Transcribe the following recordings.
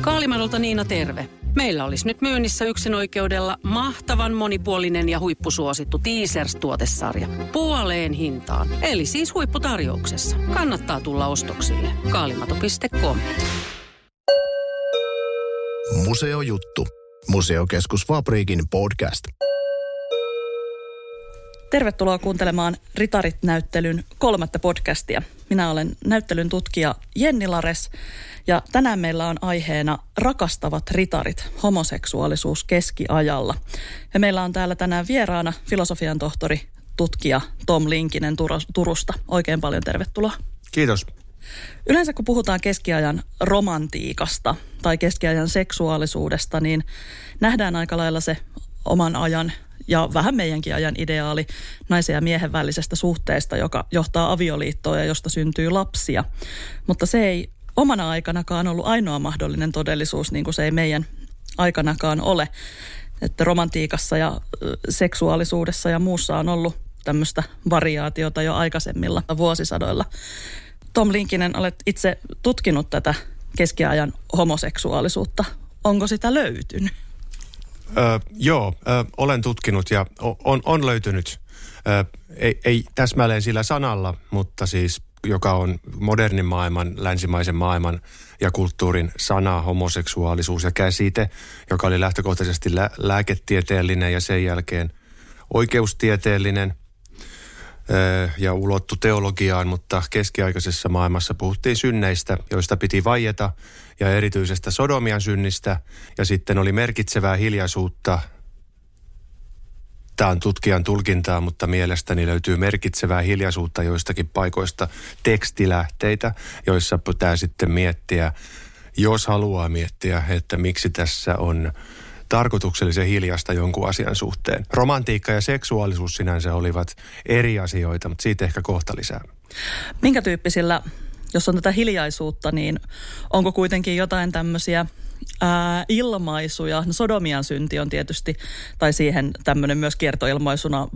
Kaalimadolta Niina terve. Meillä olisi nyt myynnissä yksin oikeudella mahtavan monipuolinen ja huippusuosittu Teasers-tuotesarja. Puoleen hintaan. Eli siis huipputarjouksessa. Kannattaa tulla ostoksille. Kaalimato.com Museojuttu. Museokeskus Fabriikin podcast. Tervetuloa kuuntelemaan Ritarit-näyttelyn kolmatta podcastia. Minä olen näyttelyn tutkija Jenni Lares ja tänään meillä on aiheena rakastavat ritarit, homoseksuaalisuus keskiajalla. Ja meillä on täällä tänään vieraana filosofian tohtori, tutkija Tom Linkinen Turusta. Oikein paljon tervetuloa. Kiitos. Yleensä kun puhutaan keskiajan romantiikasta tai keskiajan seksuaalisuudesta, niin nähdään aika lailla se oman ajan ja vähän meidänkin ajan ideaali naisen ja miehen välisestä suhteesta, joka johtaa avioliittoon ja josta syntyy lapsia. Mutta se ei omana aikanakaan ollut ainoa mahdollinen todellisuus, niin kuin se ei meidän aikanakaan ole. Että romantiikassa ja seksuaalisuudessa ja muussa on ollut tämmöistä variaatiota jo aikaisemmilla vuosisadoilla. Tom Linkinen, olet itse tutkinut tätä keskiajan homoseksuaalisuutta. Onko sitä löytynyt? Ö, joo, ö, olen tutkinut ja on, on löytynyt, ö, ei, ei täsmälleen sillä sanalla, mutta siis joka on modernin maailman, länsimaisen maailman ja kulttuurin sana, homoseksuaalisuus ja käsite, joka oli lähtökohtaisesti lä- lääketieteellinen ja sen jälkeen oikeustieteellinen ja ulottu teologiaan, mutta keskiaikaisessa maailmassa puhuttiin synneistä, joista piti vaieta ja erityisestä sodomian synnistä ja sitten oli merkitsevää hiljaisuutta. Tämä on tutkijan tulkintaa, mutta mielestäni löytyy merkitsevää hiljaisuutta joistakin paikoista tekstilähteitä, joissa pitää sitten miettiä, jos haluaa miettiä, että miksi tässä on tarkoituksellisen hiljasta jonkun asian suhteen. Romantiikka ja seksuaalisuus sinänsä olivat eri asioita, mutta siitä ehkä kohta lisää. Minkä tyyppisillä, jos on tätä hiljaisuutta, niin onko kuitenkin jotain tämmöisiä ää, ilmaisuja. No Sodomian synti on tietysti, tai siihen tämmöinen myös kiertoilmaisuna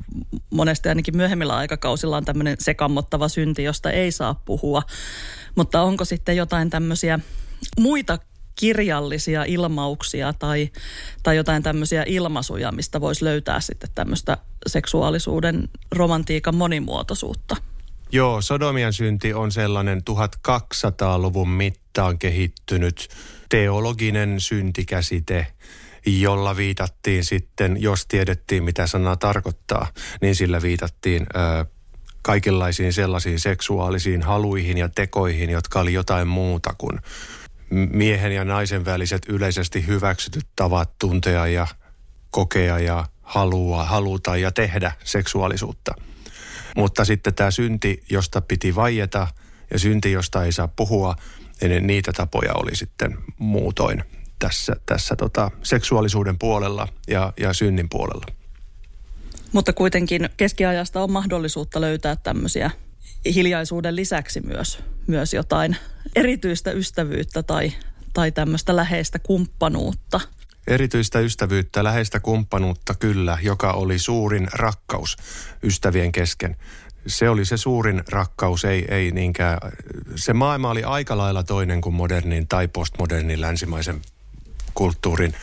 monesti ainakin myöhemmillä aikakausilla on tämmöinen sekammottava synti, josta ei saa puhua. Mutta onko sitten jotain tämmöisiä muita kirjallisia ilmauksia tai, tai jotain tämmöisiä ilmaisuja, mistä voisi löytää sitten tämmöistä seksuaalisuuden romantiikan monimuotoisuutta? Joo, Sodomian synti on sellainen 1200-luvun mittaan kehittynyt teologinen syntikäsite, jolla viitattiin sitten, jos tiedettiin mitä sana tarkoittaa, niin sillä viitattiin ö, kaikenlaisiin sellaisiin seksuaalisiin haluihin ja tekoihin, jotka oli jotain muuta kuin miehen ja naisen väliset yleisesti hyväksytyt tavat tuntea ja kokea ja halua, haluta ja tehdä seksuaalisuutta. Mutta sitten tämä synti, josta piti vaieta ja synti, josta ei saa puhua, niin niitä tapoja oli sitten muutoin tässä, tässä tota seksuaalisuuden puolella ja, ja synnin puolella. Mutta kuitenkin keskiajasta on mahdollisuutta löytää tämmöisiä hiljaisuuden lisäksi myös, myös jotain erityistä ystävyyttä tai, tai tämmöistä läheistä kumppanuutta. Erityistä ystävyyttä, läheistä kumppanuutta kyllä, joka oli suurin rakkaus ystävien kesken. Se oli se suurin rakkaus, ei, ei niinkään. Se maailma oli aika lailla toinen kuin modernin tai postmodernin länsimaisen kulttuurin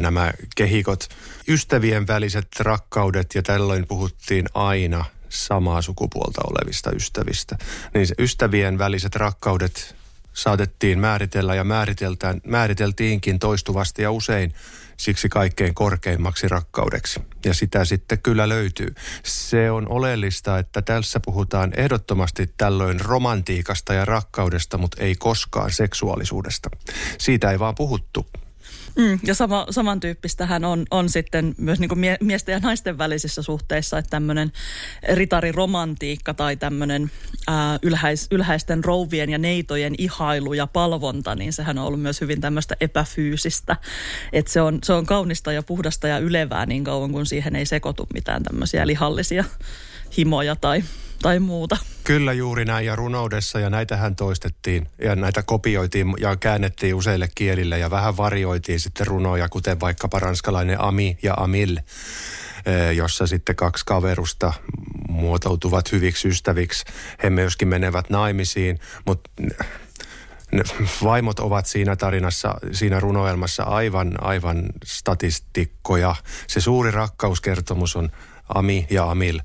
nämä kehikot. Ystävien väliset rakkaudet ja tällöin puhuttiin aina samaa sukupuolta olevista ystävistä. Niin se ystävien väliset rakkaudet saatettiin määritellä ja määriteltiinkin toistuvasti ja usein siksi kaikkein korkeimmaksi rakkaudeksi. Ja sitä sitten kyllä löytyy. Se on oleellista, että tässä puhutaan ehdottomasti tällöin romantiikasta ja rakkaudesta, mutta ei koskaan seksuaalisuudesta. Siitä ei vaan puhuttu. Mm, ja sama, samantyyppistähän on, on sitten myös niin kuin mie, miesten ja naisten välisissä suhteissa, että tämmöinen ritariromantiikka tai tämmöinen ää, ylhäis, ylhäisten rouvien ja neitojen ihailu ja palvonta, niin sehän on ollut myös hyvin tämmöistä epäfyysistä. Että se on, se on kaunista ja puhdasta ja ylevää niin kauan, kun siihen ei sekoitu mitään tämmöisiä lihallisia himoja tai tai muuta. Kyllä juuri näin ja runoudessa ja näitähän toistettiin ja näitä kopioitiin ja käännettiin useille kielille ja vähän varioitiin sitten runoja, kuten vaikkapa ranskalainen Ami ja Amil, eh, jossa sitten kaksi kaverusta muotoutuvat hyviksi ystäviksi. He myöskin menevät naimisiin, mutta ne vaimot ovat siinä tarinassa, siinä runoelmassa aivan, aivan statistikkoja. Se suuri rakkauskertomus on Ami ja Amil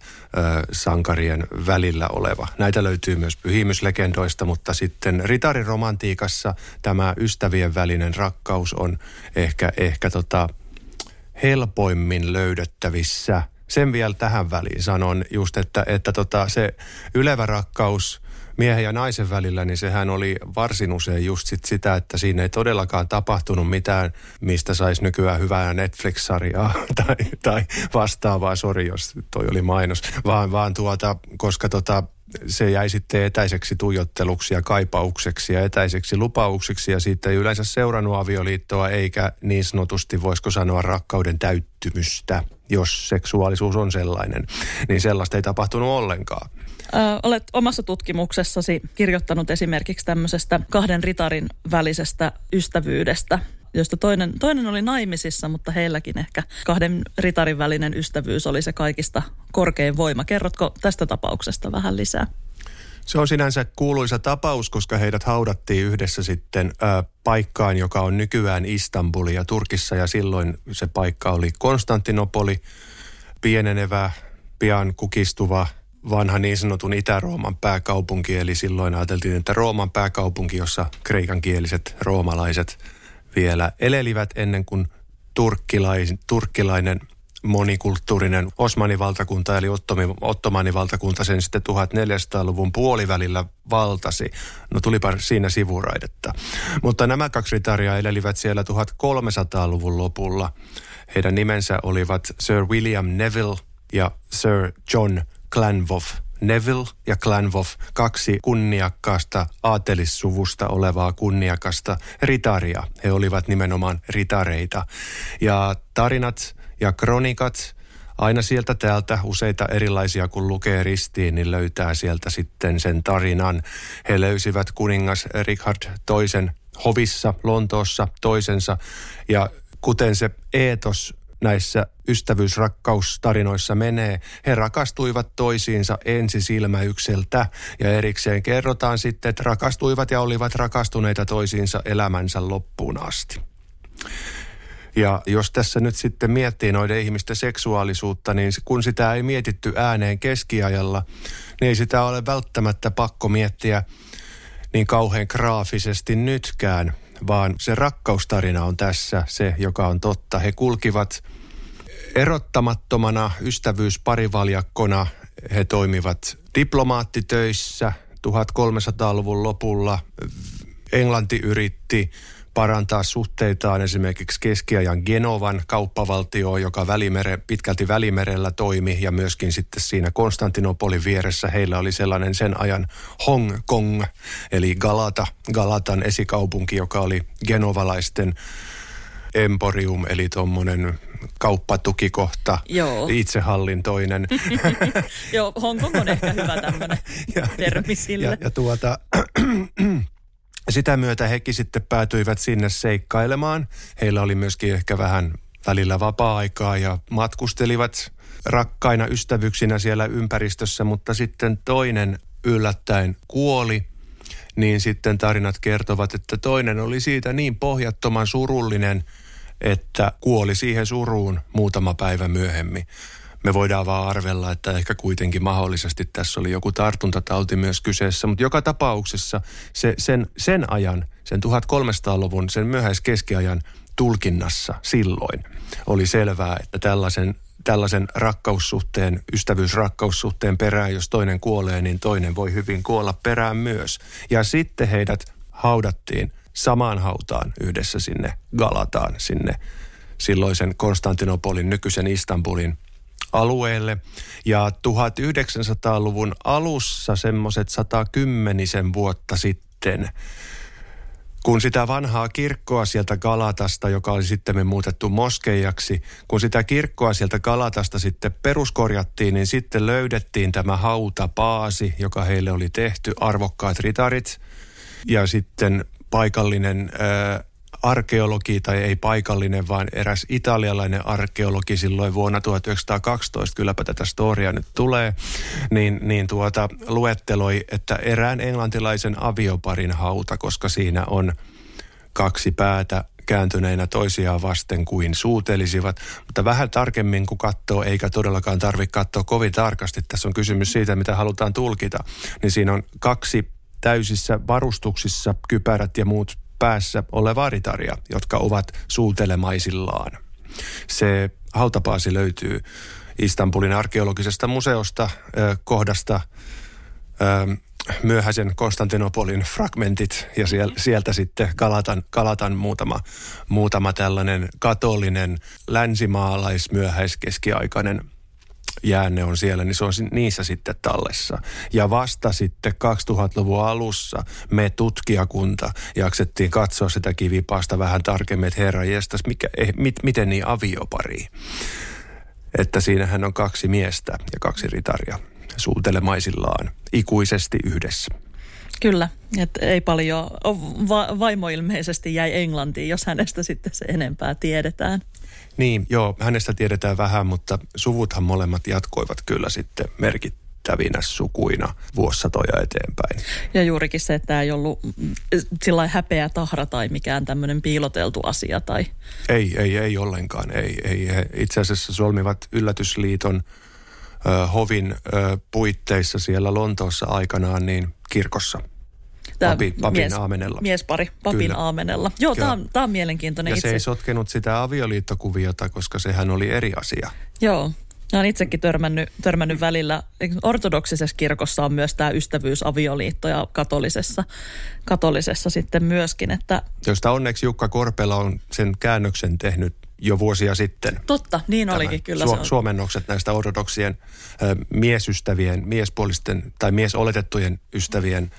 sankarien välillä oleva. Näitä löytyy myös pyhimyslegendoista, mutta sitten ritariromantiikassa tämä ystävien välinen rakkaus on ehkä, ehkä tota helpoimmin löydettävissä. Sen vielä tähän väliin sanon just, että, että tota se ylevä rakkaus – miehen ja naisen välillä, niin sehän oli varsin usein just sit sitä, että siinä ei todellakaan tapahtunut mitään, mistä saisi nykyään hyvää Netflix-sarjaa tai, tai vastaavaa, sori jos toi oli mainos, vaan, vaan tuota, koska tota, se jäi sitten etäiseksi tuijotteluksi ja kaipaukseksi ja etäiseksi lupaukseksi ja siitä ei yleensä seurannut avioliittoa eikä niin sanotusti voisiko sanoa rakkauden täyttymystä, jos seksuaalisuus on sellainen, niin sellaista ei tapahtunut ollenkaan. Ö, olet omassa tutkimuksessasi kirjoittanut esimerkiksi tämmöisestä kahden ritarin välisestä ystävyydestä, josta toinen, toinen oli naimisissa, mutta heilläkin ehkä kahden ritarin välinen ystävyys oli se kaikista korkein voima. Kerrotko tästä tapauksesta vähän lisää? Se on sinänsä kuuluisa tapaus, koska heidät haudattiin yhdessä sitten ö, paikkaan, joka on nykyään Istanbul ja Turkissa ja silloin se paikka oli Konstantinopoli, pienenevä, pian kukistuva vanha niin sanotun Itä-Rooman pääkaupunki, eli silloin ajateltiin, että Rooman pääkaupunki, jossa kreikankieliset roomalaiset vielä elelivät ennen kuin turkkilais, turkkilainen monikulttuurinen Osmanivaltakunta eli Ottomanivaltakunta sen sitten 1400-luvun puolivälillä valtasi. No tulipa siinä sivuraidetta. Mutta nämä kaksi ritaria elelivät siellä 1300-luvun lopulla. Heidän nimensä olivat Sir William Neville ja Sir John Clanvoff. Neville ja Clanvoff, kaksi kunniakkaasta aatelissuvusta olevaa kunniakasta ritaria. He olivat nimenomaan ritareita. Ja tarinat ja kronikat aina sieltä täältä useita erilaisia, kun lukee ristiin, niin löytää sieltä sitten sen tarinan. He löysivät kuningas Richard toisen hovissa Lontoossa toisensa ja kuten se eetos näissä ystävyysrakkaustarinoissa menee. He rakastuivat toisiinsa ensisilmäykseltä ja erikseen kerrotaan sitten, että rakastuivat ja olivat rakastuneita toisiinsa elämänsä loppuun asti. Ja jos tässä nyt sitten miettii noiden ihmisten seksuaalisuutta, niin kun sitä ei mietitty ääneen keskiajalla, niin ei sitä ole välttämättä pakko miettiä niin kauhean graafisesti nytkään, vaan se rakkaustarina on tässä se, joka on totta. He kulkivat erottamattomana ystävyysparivaljakkona. He toimivat diplomaattitöissä 1300-luvun lopulla. Englanti yritti parantaa suhteitaan esimerkiksi keskiajan Genovan kauppavaltioon, joka välimere, pitkälti välimerellä toimi ja myöskin sitten siinä Konstantinopolin vieressä heillä oli sellainen sen ajan Hong Kong, eli Galata, Galatan esikaupunki, joka oli genovalaisten emporium, eli tuommoinen kauppatukikohta, Joo. itsehallintoinen. Joo, Hongkong on ehkä hyvä tämmöinen termi sille. Ja, ja tuota, sitä myötä hekin sitten päätyivät sinne seikkailemaan. Heillä oli myöskin ehkä vähän välillä vapaa-aikaa ja matkustelivat rakkaina ystävyksinä siellä ympäristössä, mutta sitten toinen yllättäen kuoli, niin sitten tarinat kertovat, että toinen oli siitä niin pohjattoman surullinen – että kuoli siihen suruun muutama päivä myöhemmin. Me voidaan vaan arvella, että ehkä kuitenkin mahdollisesti tässä oli joku tartuntatauti myös kyseessä, mutta joka tapauksessa se, sen, sen ajan, sen 1300-luvun, sen myöhäiskeskiajan tulkinnassa silloin oli selvää, että tällaisen, tällaisen rakkaussuhteen, ystävyysrakkaussuhteen perään, jos toinen kuolee, niin toinen voi hyvin kuolla perään myös. Ja sitten heidät haudattiin – samaan hautaan yhdessä sinne Galataan, sinne silloisen Konstantinopolin, nykyisen Istanbulin alueelle. Ja 1900-luvun alussa semmoiset 110 vuotta sitten, kun sitä vanhaa kirkkoa sieltä Galatasta, joka oli sitten muutettu moskeijaksi, kun sitä kirkkoa sieltä Galatasta sitten peruskorjattiin, niin sitten löydettiin tämä hautapaasi, joka heille oli tehty, arvokkaat ritarit. Ja sitten paikallinen ää, arkeologi, tai ei paikallinen, vaan eräs italialainen arkeologi silloin vuonna 1912, kylläpä tätä storia nyt tulee, niin, niin tuota, luetteloi, että erään englantilaisen avioparin hauta, koska siinä on kaksi päätä kääntyneinä toisiaan vasten kuin suutelisivat. Mutta vähän tarkemmin kun katsoo, eikä todellakaan tarvitse katsoa kovin tarkasti, tässä on kysymys siitä, mitä halutaan tulkita, niin siinä on kaksi täysissä varustuksissa, kypärät ja muut päässä olevaa ritaria, jotka ovat suutelemaisillaan. Se hautapaasi löytyy Istanbulin arkeologisesta museosta kohdasta myöhäisen Konstantinopolin fragmentit ja sieltä sitten Kalatan, Kalatan muutama, muutama tällainen katolinen länsimaalais myöhäiskeskiaikainen jäänne on siellä, niin se on niissä sitten tallessa. Ja vasta sitten 2000-luvun alussa me tutkijakunta jaksettiin katsoa sitä kivipasta vähän tarkemmin, että herra jestas, mikä, eh, mit, miten niin aviopari. Että siinähän on kaksi miestä ja kaksi ritaria suutelemaisillaan ikuisesti yhdessä. Kyllä, että ei paljon, va- vaimo ilmeisesti jäi Englantiin, jos hänestä sitten se enempää tiedetään. Niin, joo, hänestä tiedetään vähän, mutta suvuthan molemmat jatkoivat kyllä sitten merkittävinä sukuina vuosisatoja eteenpäin. Ja juurikin se, että tämä ei ollut mm, sillä häpeä tahra tai mikään tämmöinen piiloteltu asia. Tai... Ei, ei, ei ollenkaan. Ei, ei. He itse asiassa solmivat yllätysliiton ö, hovin ö, puitteissa siellä Lontoossa aikanaan niin kirkossa – Papi, papin mies, aamenella. Miespari, papin Kyllä. aamenella. Joo, tämä on, on mielenkiintoinen ja itse. se ei sotkenut sitä avioliittokuviota, koska sehän oli eri asia. Joo, Mä olen itsekin törmännyt, törmännyt välillä. Ortodoksisessa kirkossa on myös tämä ystävyysavioliitto ja katolisessa, katolisessa sitten myöskin. Että... Josta onneksi Jukka Korpela on sen käännöksen tehnyt jo vuosia sitten. Totta, niin olikin kyllä. Su- se on. Suomennokset näistä ortodoksien äh, miesystävien, miespuolisten tai miesoletettujen ystävien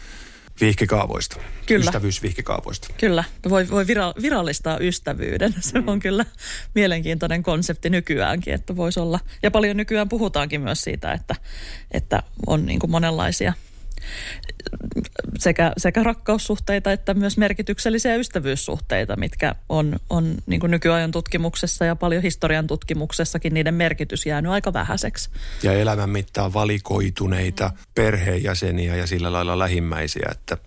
vihkikaavoista, kyllä. ystävyysvihkikaavoista. Kyllä, voi, voi vira, virallistaa ystävyyden. Se on kyllä mielenkiintoinen konsepti nykyäänkin, että voisi olla. Ja paljon nykyään puhutaankin myös siitä, että, että on niin kuin monenlaisia – sekä, sekä rakkaussuhteita että myös merkityksellisiä ystävyyssuhteita, mitkä on, on niin kuin nykyajan tutkimuksessa ja paljon historian tutkimuksessakin niiden merkitys jäänyt aika vähäiseksi. Ja elämän mittaan valikoituneita perheenjäseniä ja sillä lailla lähimmäisiä, että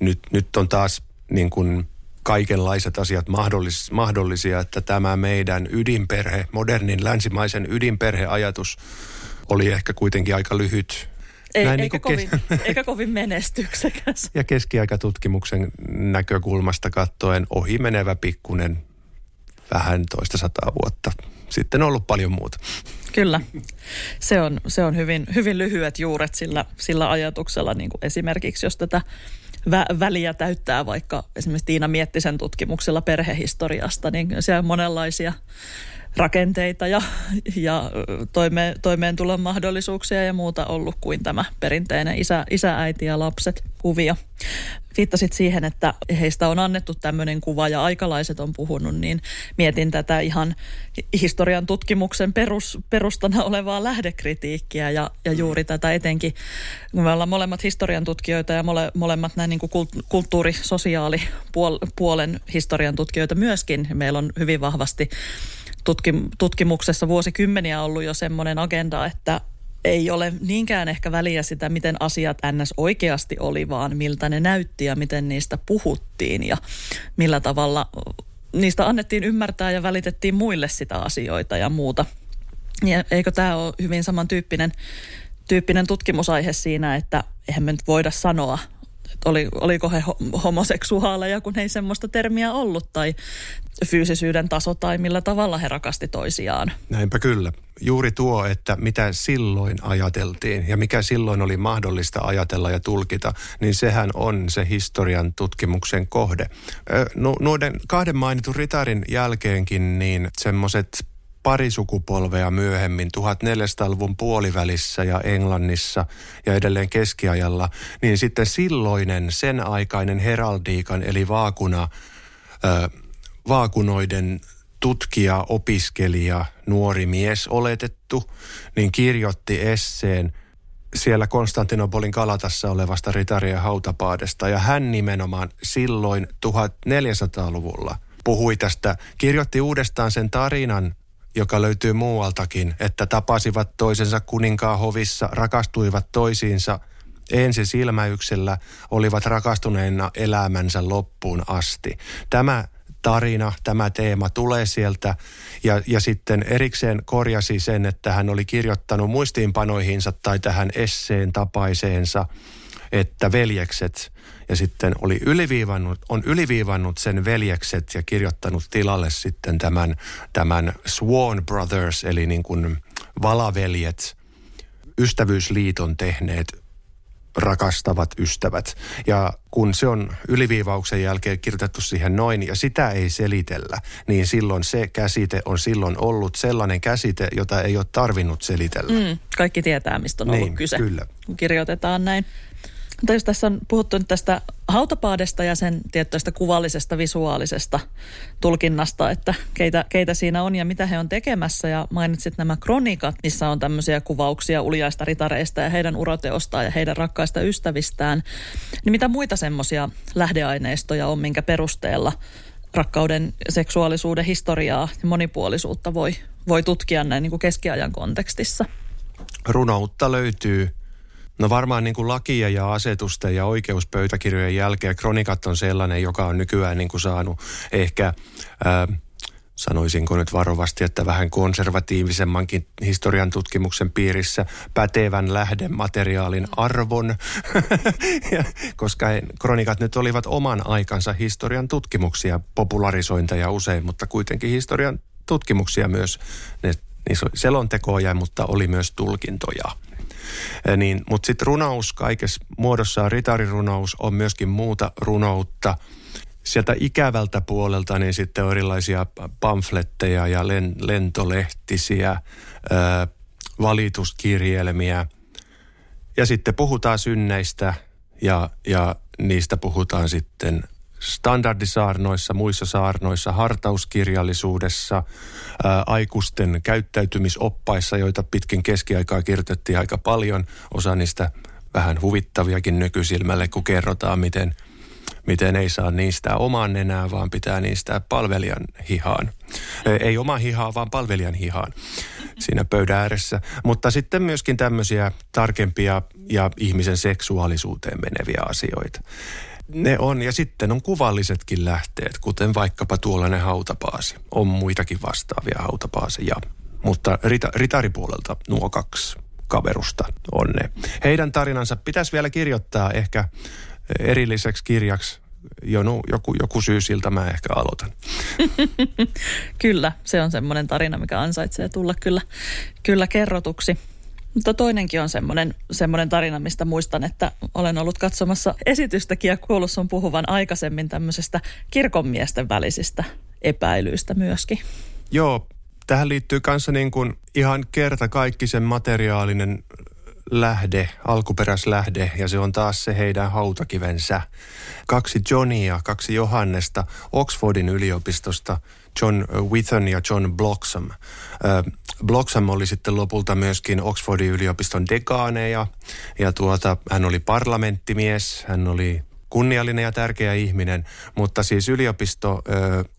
nyt, nyt on taas niin kuin kaikenlaiset asiat mahdollis, mahdollisia, että tämä meidän ydinperhe, modernin länsimaisen ydinperheajatus oli ehkä kuitenkin aika lyhyt ei, Näin eikä, niin kovin, kes- eikä kovin menestyksekäs. Ja keskiaikatutkimuksen näkökulmasta katsoen ohi menevä pikkunen vähän toista sataa vuotta. Sitten on ollut paljon muuta. Kyllä. Se on, se on hyvin, hyvin lyhyet juuret sillä, sillä ajatuksella, niin kuin esimerkiksi jos tätä vä- väliä täyttää vaikka esimerkiksi Tiina Miettisen tutkimuksella perhehistoriasta, niin siellä on monenlaisia rakenteita ja, ja toime, toimeentulon mahdollisuuksia ja muuta ollut kuin tämä perinteinen isä, isä, äiti ja lapset kuvio. Viittasit siihen, että heistä on annettu tämmöinen kuva ja aikalaiset on puhunut, niin mietin tätä ihan historian tutkimuksen perus, perustana olevaa lähdekritiikkiä ja, ja juuri tätä etenkin, kun me ollaan molemmat historian tutkijoita ja mole, molemmat näin niin kuin puolen historian tutkijoita myöskin. Meillä on hyvin vahvasti tutkimuksessa vuosikymmeniä ollut jo semmoinen agenda, että ei ole niinkään ehkä väliä sitä, miten asiat NS oikeasti oli, vaan miltä ne näytti ja miten niistä puhuttiin ja millä tavalla niistä annettiin ymmärtää ja välitettiin muille sitä asioita ja muuta. Ja eikö tämä ole hyvin samantyyppinen tyyppinen tutkimusaihe siinä, että eihän me nyt voida sanoa oli, oliko he homoseksuaaleja, kun ei semmoista termiä ollut, tai fyysisyyden taso, tai millä tavalla he rakasti toisiaan. Näinpä kyllä. Juuri tuo, että mitä silloin ajateltiin ja mikä silloin oli mahdollista ajatella ja tulkita, niin sehän on se historian tutkimuksen kohde. Noiden kahden mainitun ritarin jälkeenkin niin semmoiset pari sukupolvea myöhemmin 1400-luvun puolivälissä ja Englannissa ja edelleen keskiajalla, niin sitten silloinen sen aikainen heraldiikan eli vaakuna, ö, vaakunoiden tutkija, opiskelija, nuori mies oletettu, niin kirjoitti esseen siellä Konstantinopolin Kalatassa olevasta ritarien hautapaadesta. Ja hän nimenomaan silloin 1400-luvulla – puhui tästä, kirjoitti uudestaan sen tarinan, joka löytyy muualtakin, että tapasivat toisensa kuninkaan hovissa, rakastuivat toisiinsa ensi silmäyksellä, olivat rakastuneina elämänsä loppuun asti. Tämä tarina, tämä teema tulee sieltä ja, ja sitten erikseen korjasi sen, että hän oli kirjoittanut muistiinpanoihinsa tai tähän esseen tapaiseensa, että veljekset ja sitten oli yliviivannut, on yliviivannut sen veljekset ja kirjoittanut tilalle sitten tämän, tämän Swan Brothers eli niin kuin valaveljet, ystävyysliiton tehneet rakastavat ystävät. Ja kun se on yliviivauksen jälkeen kirjoitettu siihen noin ja sitä ei selitellä, niin silloin se käsite on silloin ollut sellainen käsite, jota ei ole tarvinnut selitellä. Mm, kaikki tietää, mistä on ollut niin, kyse, kyllä. kun kirjoitetaan näin. Mutta jos tässä on puhuttu nyt tästä hautapaadesta ja sen tiettyistä kuvallisesta visuaalisesta tulkinnasta, että keitä, keitä siinä on ja mitä he on tekemässä. Ja mainitsit nämä kronikat, missä on tämmöisiä kuvauksia uljaista ritareista ja heidän uroteostaan ja heidän rakkaista ystävistään. Niin mitä muita semmoisia lähdeaineistoja on, minkä perusteella rakkauden, seksuaalisuuden historiaa ja monipuolisuutta voi, voi tutkia näin niin kuin keskiajan kontekstissa? Runoutta löytyy No varmaan niin kuin lakia ja asetusten ja oikeuspöytäkirjojen jälkeen kronikat on sellainen, joka on nykyään niin kuin saanut ehkä... Ää, sanoisinko nyt varovasti, että vähän konservatiivisemmankin historian tutkimuksen piirissä pätevän lähdemateriaalin arvon, koska kronikat nyt olivat oman aikansa historian tutkimuksia, popularisointeja usein, mutta kuitenkin historian tutkimuksia myös. Ne, niissä selontekoja, mutta oli myös tulkintoja. Niin, mutta sitten runous kaikessa muodossaan, ritarirunous on myöskin muuta runoutta. Sieltä ikävältä puolelta niin sitten on erilaisia pamfletteja ja len, lentolehtisiä, ö, valituskirjelmiä. Ja sitten puhutaan synneistä ja, ja niistä puhutaan sitten standardisaarnoissa, muissa saarnoissa, hartauskirjallisuudessa, ää, aikuisten käyttäytymisoppaissa, joita pitkin keskiaikaa kirjoitettiin aika paljon. Osa niistä vähän huvittaviakin nykysilmälle, kun kerrotaan, miten, miten ei saa niistä oman nenää, vaan pitää niistä palvelijan hihaan. Ei oma hihaa, vaan palvelijan hihaan siinä pöydän ääressä. Mutta sitten myöskin tämmöisiä tarkempia ja ihmisen seksuaalisuuteen meneviä asioita. Ne on, ja sitten on kuvallisetkin lähteet, kuten vaikkapa tuollainen hautapaasi. On muitakin vastaavia hautapaaseja, mutta rita, ritaripuolelta nuo kaksi kaverusta on ne. Heidän tarinansa pitäisi vielä kirjoittaa ehkä erilliseksi kirjaksi Jonu, joku, joku syy siltä mä ehkä aloitan. kyllä, se on semmoinen tarina, mikä ansaitsee tulla kyllä, kyllä kerrotuksi. Mutta toinenkin on semmoinen, semmoinen tarina, mistä muistan, että olen ollut katsomassa esitystäkin ja kuullut sun puhuvan aikaisemmin tämmöisestä kirkonmiesten välisistä epäilyistä myöskin. Joo, tähän liittyy kanssa niin kuin ihan kerta kaikki sen materiaalinen lähde, alkuperäislähde, ja se on taas se heidän hautakivensä. Kaksi Johnia, kaksi Johannesta Oxfordin yliopistosta, John Witton ja John Bloxham. Bloxham oli sitten lopulta myöskin Oxfordin yliopiston dekaaneja, ja tuota, hän oli parlamenttimies, hän oli kunniallinen ja tärkeä ihminen, mutta siis yliopisto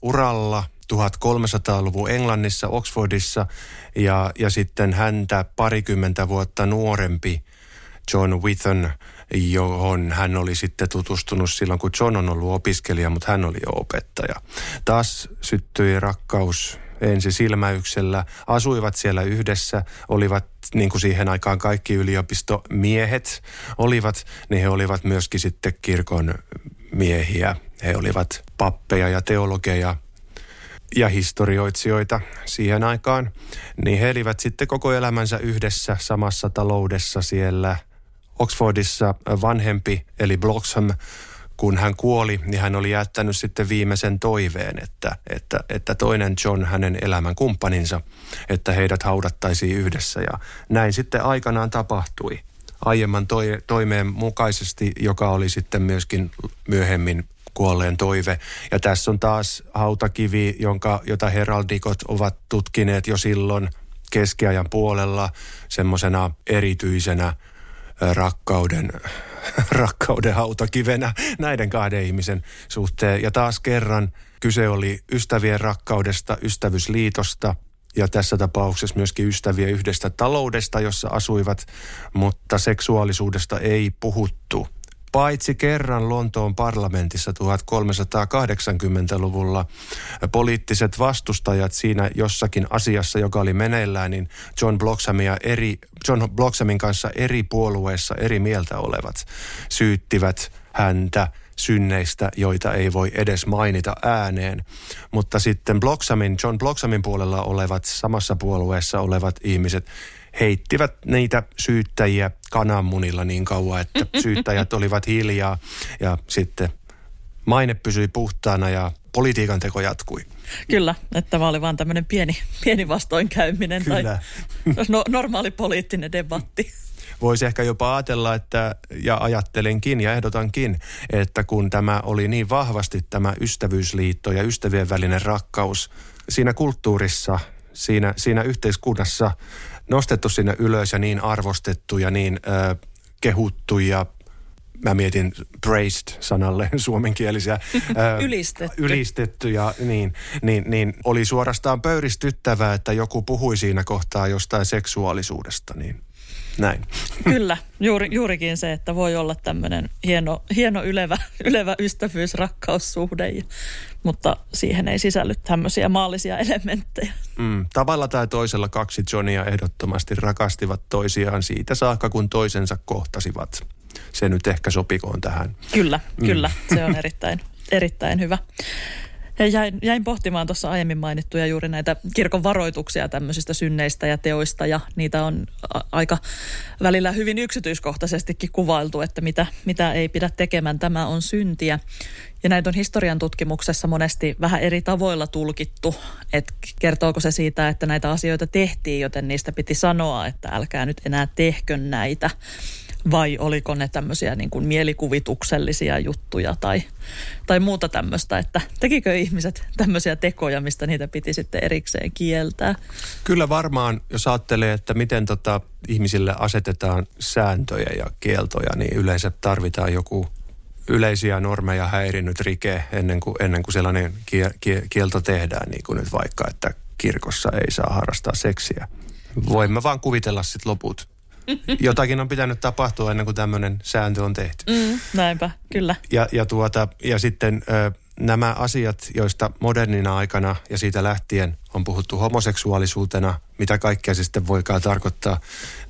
uralla 1300-luvun Englannissa, Oxfordissa. Ja, ja sitten häntä parikymmentä vuotta nuorempi John Witton, johon hän oli sitten tutustunut silloin, kun John on ollut opiskelija, mutta hän oli jo opettaja. Taas syttyi rakkaus ensi silmäyksellä, asuivat siellä yhdessä, olivat niin kuin siihen aikaan kaikki yliopistomiehet olivat, niin he olivat myöskin sitten kirkon miehiä. He olivat pappeja ja teologeja ja historioitsijoita siihen aikaan, niin he elivät sitten koko elämänsä yhdessä samassa taloudessa siellä Oxfordissa vanhempi, eli Bloxham, kun hän kuoli, niin hän oli jättänyt sitten viimeisen toiveen, että, että, että toinen John, hänen elämän kumppaninsa, että heidät haudattaisiin yhdessä. Ja näin sitten aikanaan tapahtui aiemman toi, toimeen mukaisesti, joka oli sitten myöskin myöhemmin kuolleen toive. Ja tässä on taas hautakivi, jonka, jota heraldikot ovat tutkineet jo silloin keskiajan puolella semmoisena erityisenä rakkauden, rakkauden hautakivenä näiden kahden ihmisen suhteen. Ja taas kerran kyse oli ystävien rakkaudesta, ystävyysliitosta ja tässä tapauksessa myöskin ystävien yhdestä taloudesta, jossa asuivat, mutta seksuaalisuudesta ei puhuttu. Paitsi kerran Lontoon parlamentissa 1380-luvulla poliittiset vastustajat siinä jossakin asiassa, joka oli meneillään, niin John, Bloxamia eri, John Bloxamin kanssa eri puolueissa eri mieltä olevat syyttivät häntä synneistä, joita ei voi edes mainita ääneen. Mutta sitten Bloxamin, John Bloxamin puolella olevat, samassa puolueessa olevat ihmiset heittivät niitä syyttäjiä kananmunilla niin kauan, että syyttäjät olivat hiljaa ja sitten maine pysyi puhtaana ja politiikan teko jatkui. Kyllä, että tämä oli vaan tämmöinen pieni, pieni vastoinkäyminen Kyllä. tai no, normaali poliittinen debatti. Voisi ehkä jopa ajatella, että, ja ajattelenkin ja ehdotankin, että kun tämä oli niin vahvasti tämä ystävyysliitto ja ystävien välinen rakkaus siinä kulttuurissa, siinä, siinä yhteiskunnassa nostettu sinne ylös ja niin arvostettu ja niin äh, kehuttu ja mä mietin praised sanalle suomenkielisiä. ylistetty. Ylistetty ja niin, niin, niin oli suorastaan pöyristyttävää, että joku puhui siinä kohtaa jostain seksuaalisuudesta. Niin näin. Kyllä, juuri, juurikin se, että voi olla tämmöinen hieno, hieno ylevä, ylevä ystävyys, rakkaussuhde, mutta siihen ei sisälly tämmöisiä maallisia elementtejä. Mm, tavalla tai toisella kaksi Johnia ehdottomasti rakastivat toisiaan siitä saakka, kun toisensa kohtasivat. Se nyt ehkä sopikoon tähän. Kyllä, mm. kyllä. Se on erittäin, erittäin hyvä. Jäin, jäin pohtimaan tuossa aiemmin mainittuja juuri näitä kirkon varoituksia tämmöisistä synneistä ja teoista ja niitä on aika välillä hyvin yksityiskohtaisestikin kuvailtu, että mitä, mitä ei pidä tekemään, tämä on syntiä. Ja näitä on historian tutkimuksessa monesti vähän eri tavoilla tulkittu, että kertooko se siitä, että näitä asioita tehtiin, joten niistä piti sanoa, että älkää nyt enää tehkö näitä vai oliko ne tämmöisiä niin kuin mielikuvituksellisia juttuja tai, tai muuta tämmöistä, että tekikö ihmiset tämmöisiä tekoja, mistä niitä piti sitten erikseen kieltää? Kyllä varmaan, jos ajattelee, että miten tota ihmisille asetetaan sääntöjä ja kieltoja, niin yleensä tarvitaan joku yleisiä normeja häirinnyt rike ennen kuin, ennen kuin sellainen kie, kie, kielto tehdään, niin kuin nyt vaikka, että kirkossa ei saa harrastaa seksiä. Voimme vaan kuvitella sitten loput jotakin on pitänyt tapahtua ennen kuin tämmöinen sääntö on tehty. Mm, näinpä, kyllä. Ja, ja, tuota, ja sitten ö, nämä asiat, joista modernina aikana ja siitä lähtien on puhuttu homoseksuaalisuutena, mitä kaikkea se sitten voikaan tarkoittaa,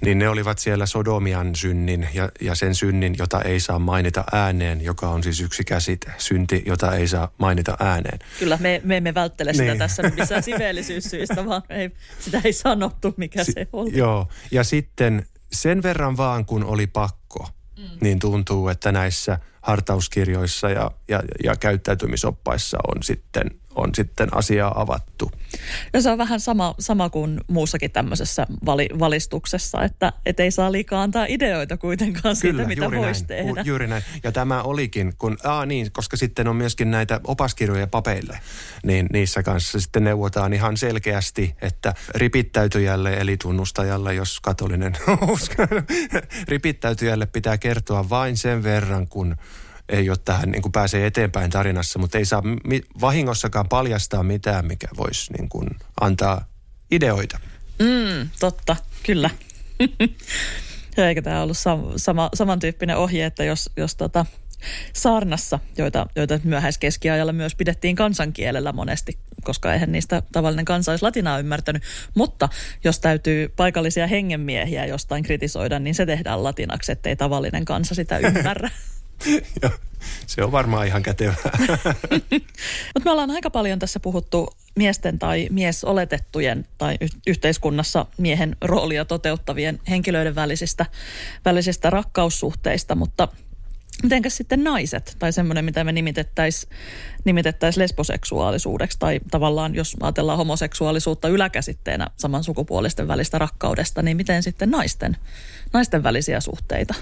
niin ne olivat siellä Sodomian synnin ja, ja sen synnin, jota ei saa mainita ääneen, joka on siis yksi käsite, synti, jota ei saa mainita ääneen. Kyllä, me, me emme välttele sitä niin. tässä missään siveellisyyssyistä, vaan ei, sitä ei sanottu, mikä si- se oli. Joo, ja sitten sen verran vaan kun oli pakko, mm. niin tuntuu, että näissä hartauskirjoissa ja, ja, ja käyttäytymisoppaissa on sitten on sitten asiaa avattu. Ja se on vähän sama, sama kuin muussakin tämmöisessä vali, valistuksessa, että et ei saa liikaa antaa ideoita kuitenkaan siitä, Kyllä, mitä voisi tehdä. juuri näin. Ja tämä olikin, kun, aa niin, koska sitten on myöskin näitä opaskirjoja papeille, niin niissä kanssa sitten neuvotaan ihan selkeästi, että ripittäytyjälle eli tunnustajalle, jos katolinen ripittäytyjälle pitää kertoa vain sen verran, kun ei ole tähän, niin kuin pääsee eteenpäin tarinassa, mutta ei saa mi- vahingossakaan paljastaa mitään, mikä voisi niin kuin antaa ideoita. Mm, totta, kyllä. Eikä tämä ollut sam- sama, samantyyppinen ohje, että jos, jos tota, saarnassa, joita, joita myöhäiskeskiajalla myös pidettiin kansankielellä monesti, koska eihän niistä tavallinen kansa olisi latinaa ymmärtänyt. Mutta jos täytyy paikallisia hengenmiehiä jostain kritisoida, niin se tehdään latinaksi, ettei tavallinen kansa sitä ymmärrä. se on varmaan ihan kätevää. Mutta me ollaan aika paljon tässä puhuttu miesten tai miesoletettujen tai y- yhteiskunnassa miehen roolia toteuttavien henkilöiden välisistä, välisistä rakkaussuhteista, mutta Mitenkäs sitten naiset tai semmoinen, mitä me nimitettäisiin nimitettäisi lesboseksuaalisuudeksi tai tavallaan jos ajatellaan homoseksuaalisuutta yläkäsitteenä samansukupuolisten välistä rakkaudesta, niin miten sitten naisten, naisten välisiä suhteita?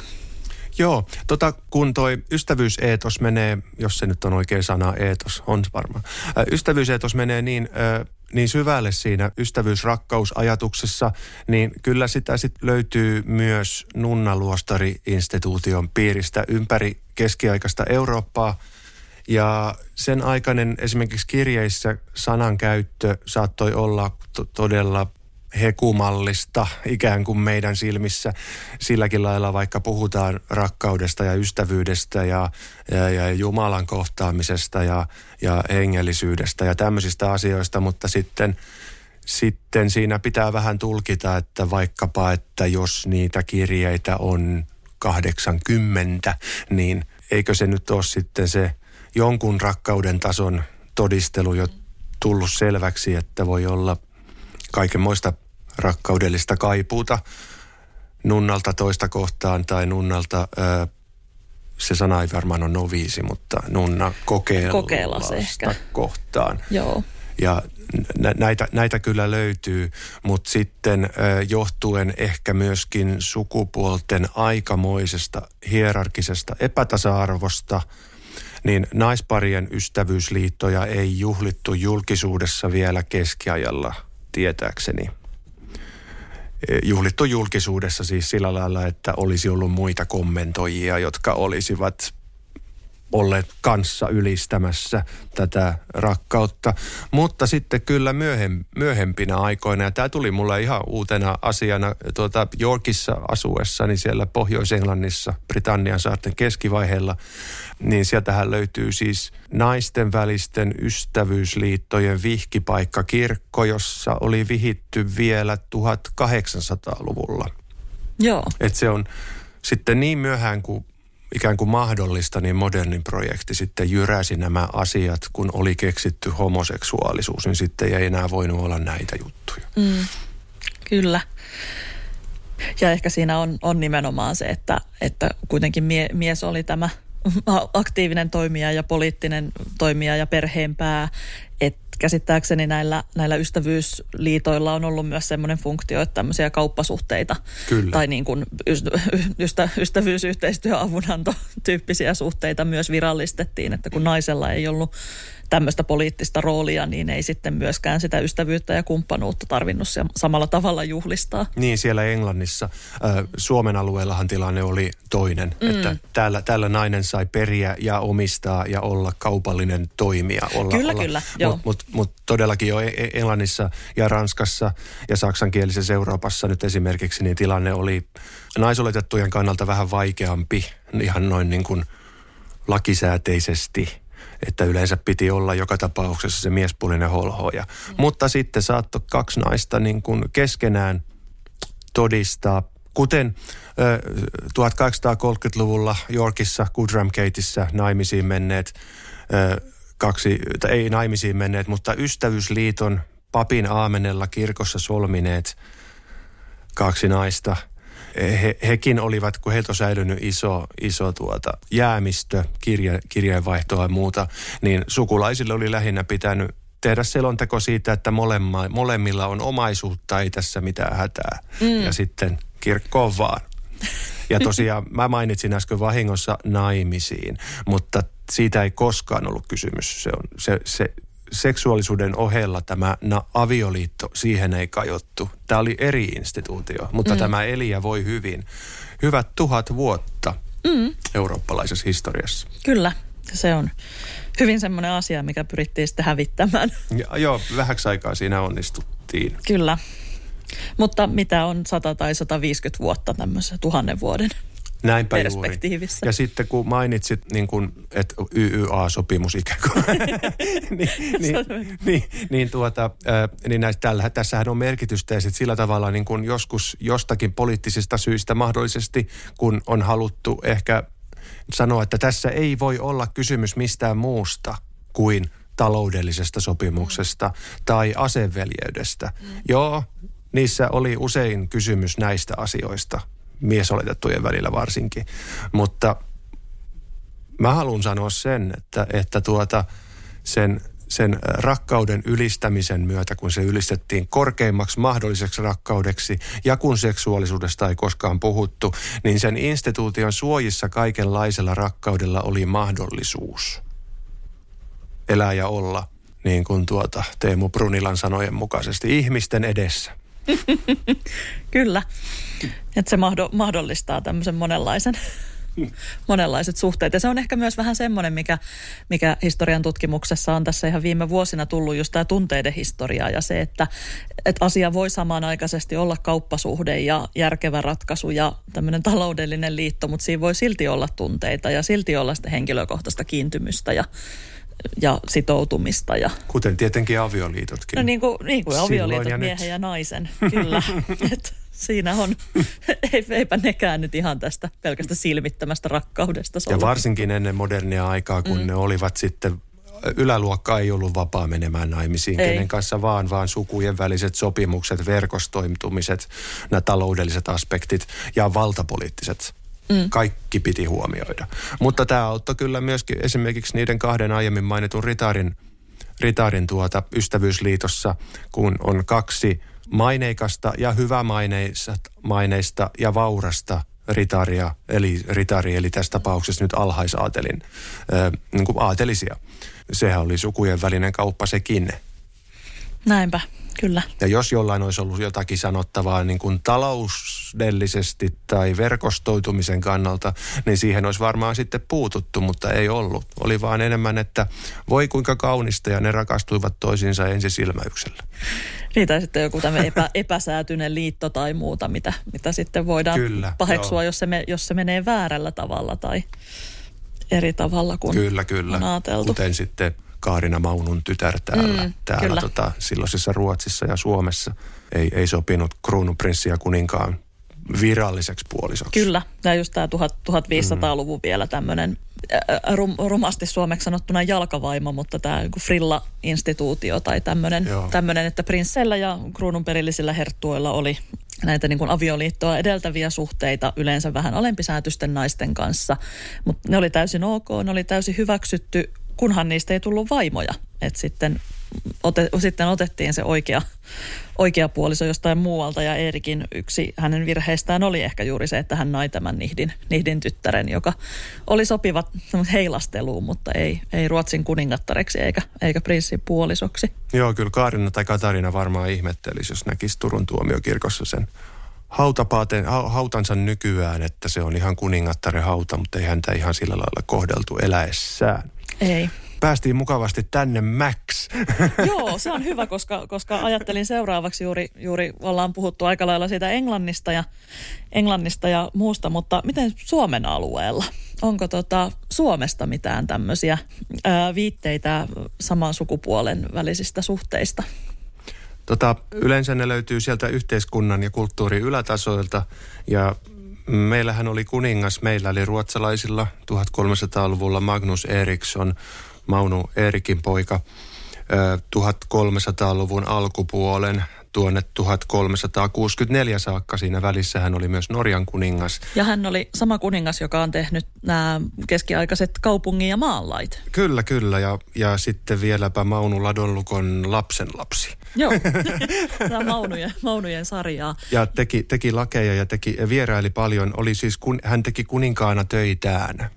Joo, tota, kun toi ystävyyseetos menee, jos se nyt on oikea sana, eetos, on varmaan. ystävyyseetos menee niin, äh, niin syvälle siinä ystävyysrakkausajatuksessa, niin kyllä sitä sitten löytyy myös nunnaluostari-instituution piiristä ympäri keskiaikaista Eurooppaa. Ja sen aikainen esimerkiksi kirjeissä sanankäyttö saattoi olla to- todella hekumallista ikään kuin meidän silmissä. Silläkin lailla, vaikka puhutaan rakkaudesta ja ystävyydestä ja, ja, ja Jumalan kohtaamisesta ja, ja hengellisyydestä ja tämmöisistä asioista, mutta sitten, sitten siinä pitää vähän tulkita, että vaikkapa, että jos niitä kirjeitä on 80, niin eikö se nyt ole sitten se jonkun rakkauden tason todistelu jo tullut selväksi, että voi olla kaikenmoista rakkaudellista kaipuuta nunnalta toista kohtaan tai nunnä se sana ei varmaan ole noviisi, mutta nunna ehkä. kohtaan. Joo. Ja näitä, näitä kyllä löytyy, mutta sitten johtuen ehkä myöskin sukupuolten aikamoisesta hierarkisesta epätasa-arvosta, niin naisparien ystävyysliittoja ei juhlittu julkisuudessa vielä keskiajalla tietääkseni. Juhlittu julkisuudessa siis sillä lailla, että olisi ollut muita kommentoijia, jotka olisivat olleet kanssa ylistämässä tätä rakkautta. Mutta sitten kyllä myöhem, myöhempinä aikoina, ja tämä tuli mulle ihan uutena asiana tuota Yorkissa asuessa, niin siellä Pohjois-Englannissa, Britannian saarten keskivaiheella, niin sieltähän löytyy siis naisten välisten ystävyysliittojen vihkipaikkakirkko, jossa oli vihitty vielä 1800-luvulla. Joo. Et se on sitten niin myöhään kuin ikään kuin mahdollista, niin modernin projekti sitten jyräsi nämä asiat, kun oli keksitty homoseksuaalisuus, niin sitten ei enää voinut olla näitä juttuja. Mm, kyllä. Ja ehkä siinä on, on nimenomaan se, että, että kuitenkin mie, mies oli tämä aktiivinen toimija ja poliittinen toimija ja perheenpää, että käsittääkseni näillä, näillä ystävyysliitoilla on ollut myös semmoinen funktio, että tämmöisiä kauppasuhteita Kyllä. tai niin kuin ystä, ystävyysyhteistyö, avunanto tyyppisiä suhteita myös virallistettiin, että kun naisella ei ollut tämmöistä poliittista roolia, niin ei sitten myöskään sitä ystävyyttä ja kumppanuutta tarvinnut samalla tavalla juhlistaa. Niin, siellä Englannissa. Suomen alueellahan tilanne oli toinen, mm. että täällä, täällä nainen sai periä ja omistaa ja olla kaupallinen toimija. Olla, kyllä, olla. kyllä. Mutta mut, mut todellakin jo e-, e-, Englannissa ja Ranskassa ja saksankielisessä Euroopassa nyt esimerkiksi, niin tilanne oli naisoletettujen kannalta vähän vaikeampi ihan noin niin kuin lakisääteisesti – että yleensä piti olla joka tapauksessa se miespuolinen holhoja. Mm. Mutta sitten saattoi kaksi naista niin kuin keskenään todistaa, kuten ö, 1830-luvulla Yorkissa, Goodram Gateissa naimisiin menneet kaksi, tai ei naimisiin menneet, mutta ystävyysliiton papin aamenella kirkossa solmineet kaksi naista – he, hekin olivat, kun heiltä on säilynyt iso, iso tuota, jäämistö, kirje, kirjeenvaihtoa ja muuta, niin sukulaisille oli lähinnä pitänyt tehdä selonteko siitä, että molemma, molemmilla on omaisuutta, ei tässä mitään hätää. Mm. Ja sitten kirkkoon vaan. Ja tosiaan mä mainitsin äsken vahingossa naimisiin, mutta siitä ei koskaan ollut kysymys. Se, on, se, se seksuaalisuuden ohella tämä na, avioliitto, siihen ei kajottu. Tämä oli eri instituutio, mutta mm. tämä eli ja voi hyvin. Hyvät tuhat vuotta mm. eurooppalaisessa historiassa. Kyllä, se on hyvin semmoinen asia, mikä pyrittiin sitten hävittämään. Ja, joo, vähäksi aikaa siinä onnistuttiin. Kyllä. Mutta mitä on 100 tai 150 vuotta tämmöisen tuhannen vuoden Näinpä perspektiivissä. Juuri. Ja sitten kun mainitsit, niin kuin, että YYA-sopimus ikään kuin, niin, niin, niin, niin, tuota, niin näistä, tällä, tässähän on merkitystä ja sillä tavalla niin kuin joskus jostakin poliittisista syistä mahdollisesti, kun on haluttu ehkä sanoa, että tässä ei voi olla kysymys mistään muusta kuin taloudellisesta sopimuksesta mm. tai aseveljeydestä. Mm. Joo, niissä oli usein kysymys näistä asioista – miesoletettujen välillä varsinkin. Mutta mä haluan sanoa sen, että, että tuota, sen, sen rakkauden ylistämisen myötä, kun se ylistettiin korkeimmaksi mahdolliseksi rakkaudeksi ja kun seksuaalisuudesta ei koskaan puhuttu, niin sen instituution suojissa kaikenlaisella rakkaudella oli mahdollisuus elää ja olla, niin kuin tuota Teemu Brunilan sanojen mukaisesti, ihmisten edessä. Kyllä. Että se mahdollistaa tämmöisen monenlaisen monenlaiset suhteet. Ja se on ehkä myös vähän semmoinen, mikä, mikä historian tutkimuksessa on tässä ihan viime vuosina tullut just tämä tunteiden historia ja se, että, että asia voi samanaikaisesti olla kauppasuhde ja järkevä ratkaisu ja tämmöinen taloudellinen liitto, mutta siinä voi silti olla tunteita ja silti olla sitä henkilökohtaista kiintymystä ja ja sitoutumista. Ja... Kuten tietenkin avioliitotkin. No niin kuin, niin kuin avioliitot ja miehen nyt. ja naisen, kyllä. Et siinä on, eipä nekään nyt ihan tästä pelkästä silmittömästä rakkaudesta. Ja varsinkin ennen modernia aikaa, kun mm. ne olivat sitten yläluokka ei ollut vapaa menemään naimisiin ei. kenen kanssa vaan, vaan sukujen väliset sopimukset, verkostoimtumiset, nämä taloudelliset aspektit ja valtapoliittiset Mm. Kaikki piti huomioida. Mutta tämä auttoi kyllä myöskin esimerkiksi niiden kahden aiemmin mainitun ritarin, ritarin tuota ystävyysliitossa, kun on kaksi maineikasta ja hyvämaineista ja vaurasta ritaria, eli ritari, eli tässä tapauksessa nyt alhaisaatelin, äh, niin kuin aatelisia. Sehän oli sukujen välinen kauppa sekin. Näinpä. Kyllä. Ja jos jollain olisi ollut jotakin sanottavaa niin kuin taloudellisesti tai verkostoitumisen kannalta, niin siihen olisi varmaan sitten puututtu, mutta ei ollut. Oli vaan enemmän, että voi kuinka kaunista ja ne rakastuivat toisiinsa ensisilmäyksellä. Niin, tai sitten joku tämmöinen epä, epäsäätyinen liitto tai muuta, mitä, mitä sitten voidaan Kyllä, paheksua, jos se, me, jos se menee väärällä tavalla tai eri tavalla kuin kyllä, kyllä. on ajateltu. Kuten sitten Kaarina Maunun tytär täällä, mm, täällä tota, silloisessa Ruotsissa ja Suomessa. Ei, ei sopinut kruununprinssi ja kuninkaan viralliseksi puolisoksi. Kyllä, ja just tämä 1500-luvun mm. vielä tämmöinen rum, rumasti suomeksi sanottuna jalkavaimo, mutta tämä Frilla-instituutio tai tämmöinen, että prinsseillä ja kruununperillisillä herttuilla oli näitä niin kuin avioliittoa edeltäviä suhteita yleensä vähän alempisäätysten naisten kanssa. Mutta ne oli täysin ok, ne oli täysin hyväksytty kunhan niistä ei tullut vaimoja. että sitten, ote, sitten otettiin se oikea, oikea puoliso jostain muualta ja Eerikin yksi hänen virheistään oli ehkä juuri se, että hän nai tämän nihdin, nihdin tyttären, joka oli sopiva heilasteluun, mutta ei, ei Ruotsin kuningattareksi eikä, eikä prinssin puolisoksi. Joo, kyllä Kaarina tai Katarina varmaan ihmettelisi, jos näkisi Turun tuomiokirkossa sen hautapaaten, hautansa nykyään, että se on ihan kuningattaren hauta, mutta ei häntä ihan sillä lailla kohdeltu eläessään. Ei. Päästiin mukavasti tänne Max. Joo, se on hyvä, koska, koska ajattelin seuraavaksi juuri, juuri ollaan puhuttu aika lailla siitä Englannista ja, Englannista ja muusta, mutta miten Suomen alueella? Onko tota Suomesta mitään tämmöisiä ää, viitteitä saman sukupuolen välisistä suhteista? Tota, yleensä ne löytyy sieltä yhteiskunnan ja kulttuurin ylätasoilta ja Meillähän oli kuningas, meillä oli ruotsalaisilla 1300-luvulla Magnus Eriksson, Maunu Erikin poika, 1300-luvun alkupuolen tuonne 1364 saakka. Siinä välissä hän oli myös Norjan kuningas. Ja hän oli sama kuningas, joka on tehnyt nämä keskiaikaiset kaupungin ja maanlait. Kyllä, kyllä. Ja, ja sitten vieläpä Maunu Ladonlukon lapsenlapsi. Joo, tämä Maunujen, Maunujen sarjaa. Ja teki, teki lakeja ja teki, vieraili paljon. Oli siis, kun, hän teki kuninkaana töitään.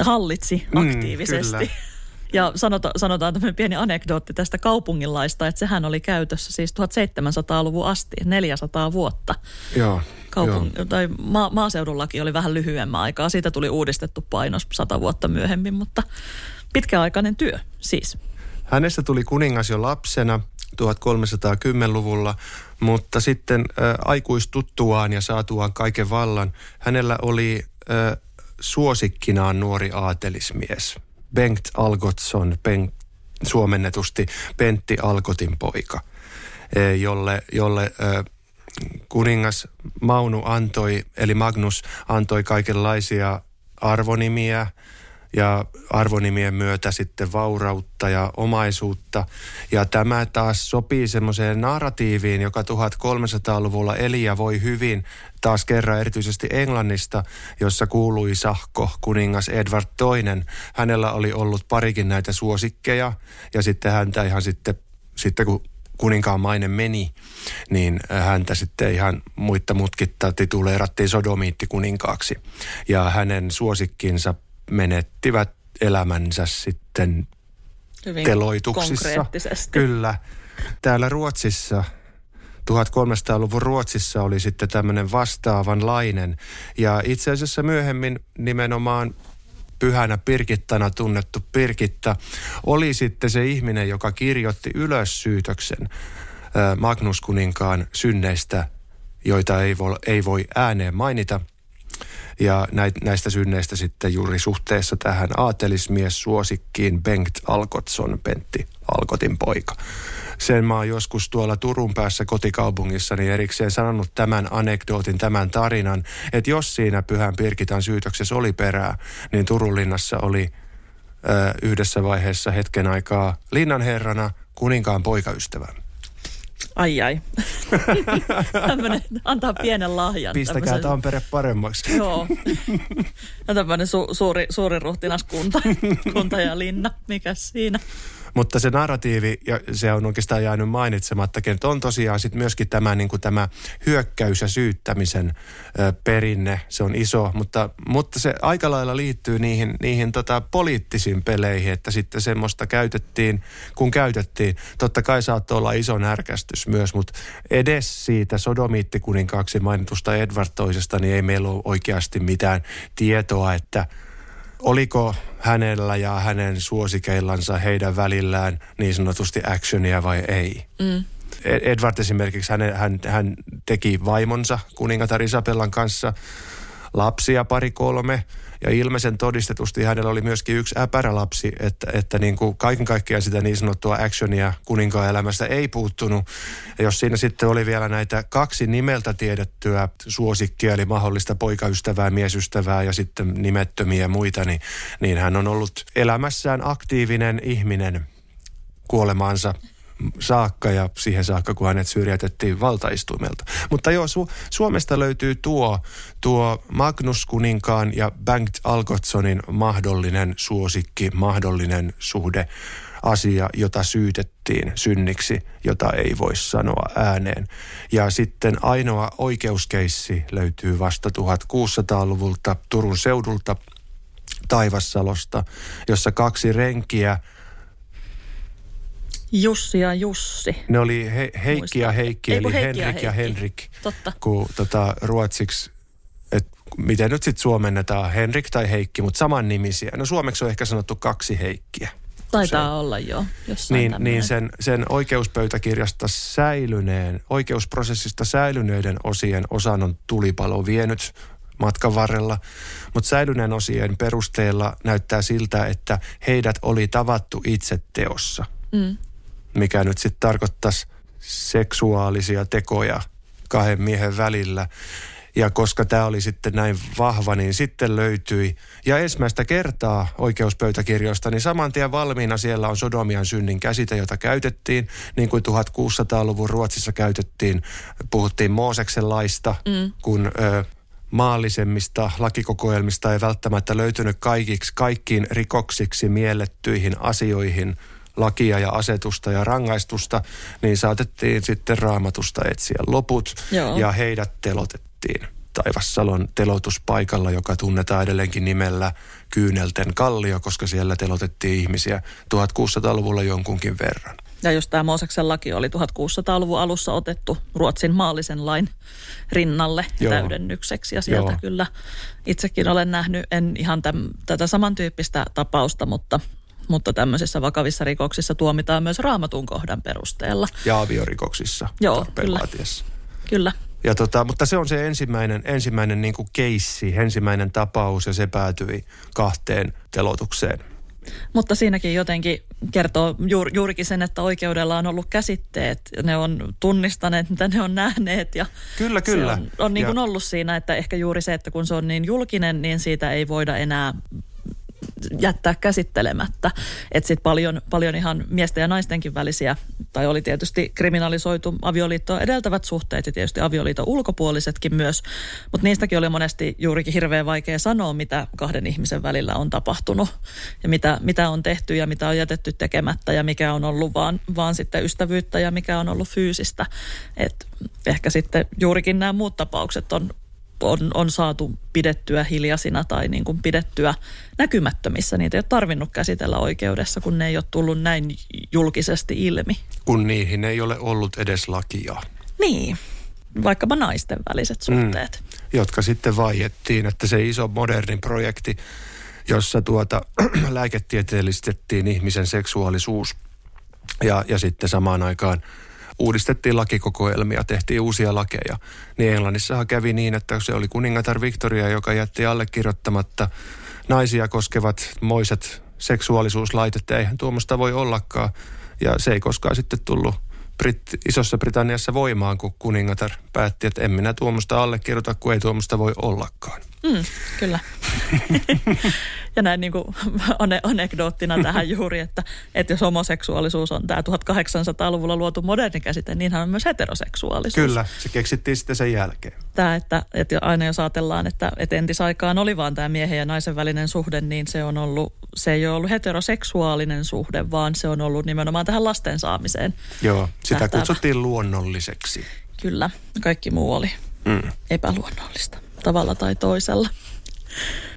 Hallitsi mm, aktiivisesti. Mm, kyllä. Ja sanota, sanotaan tämmöinen pieni anekdootti tästä kaupunginlaista, että sehän oli käytössä siis 1700-luvun asti, 400 vuotta. Joo. Kaupung- joo. Tai ma- maaseudullakin oli vähän lyhyemmän aikaa. Siitä tuli uudistettu painos sata vuotta myöhemmin, mutta pitkäaikainen työ siis. Hänestä tuli kuningas jo lapsena 1310-luvulla, mutta sitten äh, aikuistuttuaan ja saatuaan kaiken vallan, hänellä oli äh, suosikkinaan nuori aatelismies – Bengt Algotsson, Bengt, suomennetusti Pentti Alkotin poika, e, jolle, jolle e, kuningas Maunu antoi, eli Magnus antoi kaikenlaisia arvonimiä – ja arvonimien myötä sitten vaurautta ja omaisuutta. Ja tämä taas sopii semmoiseen narratiiviin, joka 1300-luvulla eli ja voi hyvin taas kerran erityisesti Englannista, jossa kuului Sahko, kuningas Edward II. Hänellä oli ollut parikin näitä suosikkeja ja sitten häntä ihan sitten, sitten kun kuninkaan maine meni, niin häntä sitten ihan muitta mutkitta tituleerattiin sodomiittikuninkaaksi. Ja hänen suosikkinsa menettivät elämänsä sitten Hyvin teloituksissa. Konkreettisesti. Kyllä. Täällä Ruotsissa 1300-luvun Ruotsissa oli sitten tämmöinen vastaavanlainen. Ja itse asiassa myöhemmin nimenomaan pyhänä Pirkittana tunnettu Pirkitta oli sitten se ihminen, joka kirjoitti ylös syytöksen Magnus kuninkaan synneistä, joita ei voi, ei voi ääneen mainita. Ja näistä synneistä sitten juuri suhteessa tähän aatelismies suosikkiin Bengt Alkotsson, Pentti Alkotin poika. Sen mä oon joskus tuolla Turun päässä kotikaupungissa niin erikseen sanonut tämän anekdootin, tämän tarinan, että jos siinä Pyhän Pirkitan syytöksessä oli perää, niin Turun linnassa oli ö, yhdessä vaiheessa hetken aikaa linnanherrana kuninkaan poikaystävä. Ai ai. Tämmönen, antaa pienen lahjan. Pistäkää tämmöisen... Tampere paremmaksi. Joo. Tämmöinen su- suuri, suuri ruhtinas kunta, kunta ja linna. Mikä siinä? Mutta se narratiivi, ja se on oikeastaan jäänyt mainitsemattakin, että on tosiaan sitten myöskin tämä, niin kuin tämä hyökkäys ja syyttämisen ö, perinne. Se on iso, mutta, mutta se aika lailla liittyy niihin, niihin tota poliittisiin peleihin, että sitten semmoista käytettiin, kun käytettiin. Totta kai saattoi olla iso närkästys myös, mutta edes siitä sodomiittikuninkaaksi mainitusta Edward toisesta, niin ei meillä ole oikeasti mitään tietoa, että – oliko hänellä ja hänen suosikeillansa heidän välillään niin sanotusti actionia vai ei. Mm. Edward esimerkiksi, hän, hän, hän teki vaimonsa kuningatar Isabellan kanssa lapsia pari kolme – ja ilmeisen todistetusti hänellä oli myöskin yksi äpärälapsi, että, että niin kuin kaiken kaikkiaan sitä niin sanottua actionia kuninkaan elämästä ei puuttunut. Ja jos siinä sitten oli vielä näitä kaksi nimeltä tiedettyä suosikkia, eli mahdollista poikaystävää, miesystävää ja sitten nimettömiä muita, niin, niin hän on ollut elämässään aktiivinen ihminen kuolemaansa saakka ja siihen saakka, kun hänet syrjäytettiin valtaistuimelta. Mutta joo, Su- Suomesta löytyy tuo, tuo Magnus Kuninkaan ja Bengt Algotssonin mahdollinen suosikki, mahdollinen suhde asia, jota syytettiin synniksi, jota ei voi sanoa ääneen. Ja sitten ainoa oikeuskeissi löytyy vasta 1600-luvulta Turun seudulta Taivassalosta, jossa kaksi renkiä – Jussi ja Jussi. Ne oli he, Heikki ja Heikki, eli Heikki Henrik ja, ja Henrik. Totta. Kun tota, ruotsiksi, että miten nyt sitten suomennetaan, Henrik tai Heikki, mutta saman nimisiä. No suomeksi on ehkä sanottu kaksi Heikkiä. Taitaa se, olla jo, niin, niin sen, sen oikeuspöytäkirjasta säilyneen, oikeusprosessista säilyneiden osien osan on tulipalo vienyt matkan varrella, mutta säilyneen osien perusteella näyttää siltä, että heidät oli tavattu itse teossa. Mm mikä nyt sitten tarkoittaisi seksuaalisia tekoja kahden miehen välillä. Ja koska tämä oli sitten näin vahva, niin sitten löytyi, ja ensimmäistä kertaa oikeuspöytäkirjoista, niin saman tien valmiina siellä on sodomian synnin käsite, jota käytettiin, niin kuin 1600-luvun Ruotsissa käytettiin, puhuttiin Mooseksen laista, mm. kun ö, maallisemmista lakikokoelmista ei välttämättä löytynyt kaikiksi, kaikkiin rikoksiksi miellettyihin asioihin – lakia ja asetusta ja rangaistusta, niin saatettiin sitten raamatusta etsiä loput Joo. ja heidät telotettiin. Taivassalon telotuspaikalla, joka tunnetaan edelleenkin nimellä Kyynelten kallio, koska siellä telotettiin ihmisiä 1600-luvulla jonkunkin verran. Ja jos tämä Mooseksen laki oli 1600-luvun alussa otettu Ruotsin maallisen lain rinnalle Joo. täydennykseksi. Ja sieltä Joo. kyllä itsekin olen nähnyt, en ihan täm, tätä samantyyppistä tapausta, mutta mutta tämmöisissä vakavissa rikoksissa tuomitaan myös raamatun kohdan perusteella. Ja aviorikoksissa Joo, kyllä. Kyllä. Ja tota, mutta se on se ensimmäinen, ensimmäinen niin kuin keissi, ensimmäinen tapaus ja se päätyi kahteen telotukseen. Mutta siinäkin jotenkin kertoo juur, juurikin sen, että oikeudella on ollut käsitteet. Ne on tunnistaneet, mitä ne on nähneet. Ja kyllä, kyllä. On, on niin kuin ollut siinä, että ehkä juuri se, että kun se on niin julkinen, niin siitä ei voida enää jättää käsittelemättä. Että sitten paljon, paljon ihan miesten ja naistenkin välisiä, tai oli tietysti kriminalisoitu avioliittoa edeltävät suhteet ja tietysti avioliiton ulkopuolisetkin myös, mutta niistäkin oli monesti juurikin hirveän vaikea sanoa, mitä kahden ihmisen välillä on tapahtunut ja mitä, mitä on tehty ja mitä on jätetty tekemättä ja mikä on ollut vaan, vaan sitten ystävyyttä ja mikä on ollut fyysistä. Et ehkä sitten juurikin nämä muut tapaukset on on, on saatu pidettyä hiljaisina tai niin kuin pidettyä näkymättömissä. Niitä ei ole tarvinnut käsitellä oikeudessa, kun ne ei ole tullut näin julkisesti ilmi. Kun niihin ei ole ollut edes lakia. Niin, vaikkapa naisten väliset suhteet. Mm, jotka sitten vaiettiin, että se iso modernin projekti, jossa tuota, lääketieteellistettiin ihmisen seksuaalisuus ja, ja sitten samaan aikaan uudistettiin lakikokoelmia, tehtiin uusia lakeja. Niin Englannissahan kävi niin, että se oli kuningatar Victoria, joka jätti allekirjoittamatta naisia koskevat moiset seksuaalisuuslait, että eihän tuommoista voi ollakaan. Ja se ei koskaan sitten tullut Brit- Isossa Britanniassa voimaan, kun kuningatar päätti, että en minä tuommoista allekirjoita, kun ei tuommoista voi ollakaan. Mm, kyllä. ja näin niin kuin anekdoottina tähän juuri, että, että jos homoseksuaalisuus on tämä 1800-luvulla luotu moderni käsite, niin on myös heteroseksuaalisuus. Kyllä, se keksittiin sitten sen jälkeen. Tämä, että, että aina jos ajatellaan, että, että entisaikaan oli vaan tämä miehen ja naisen välinen suhde, niin se on ollut, se ei ole ollut heteroseksuaalinen suhde, vaan se on ollut nimenomaan tähän lasten saamiseen. Joo, sitä tähtävä. kutsuttiin luonnolliseksi. Kyllä, kaikki muu oli mm. epäluonnollista tavalla tai toisella.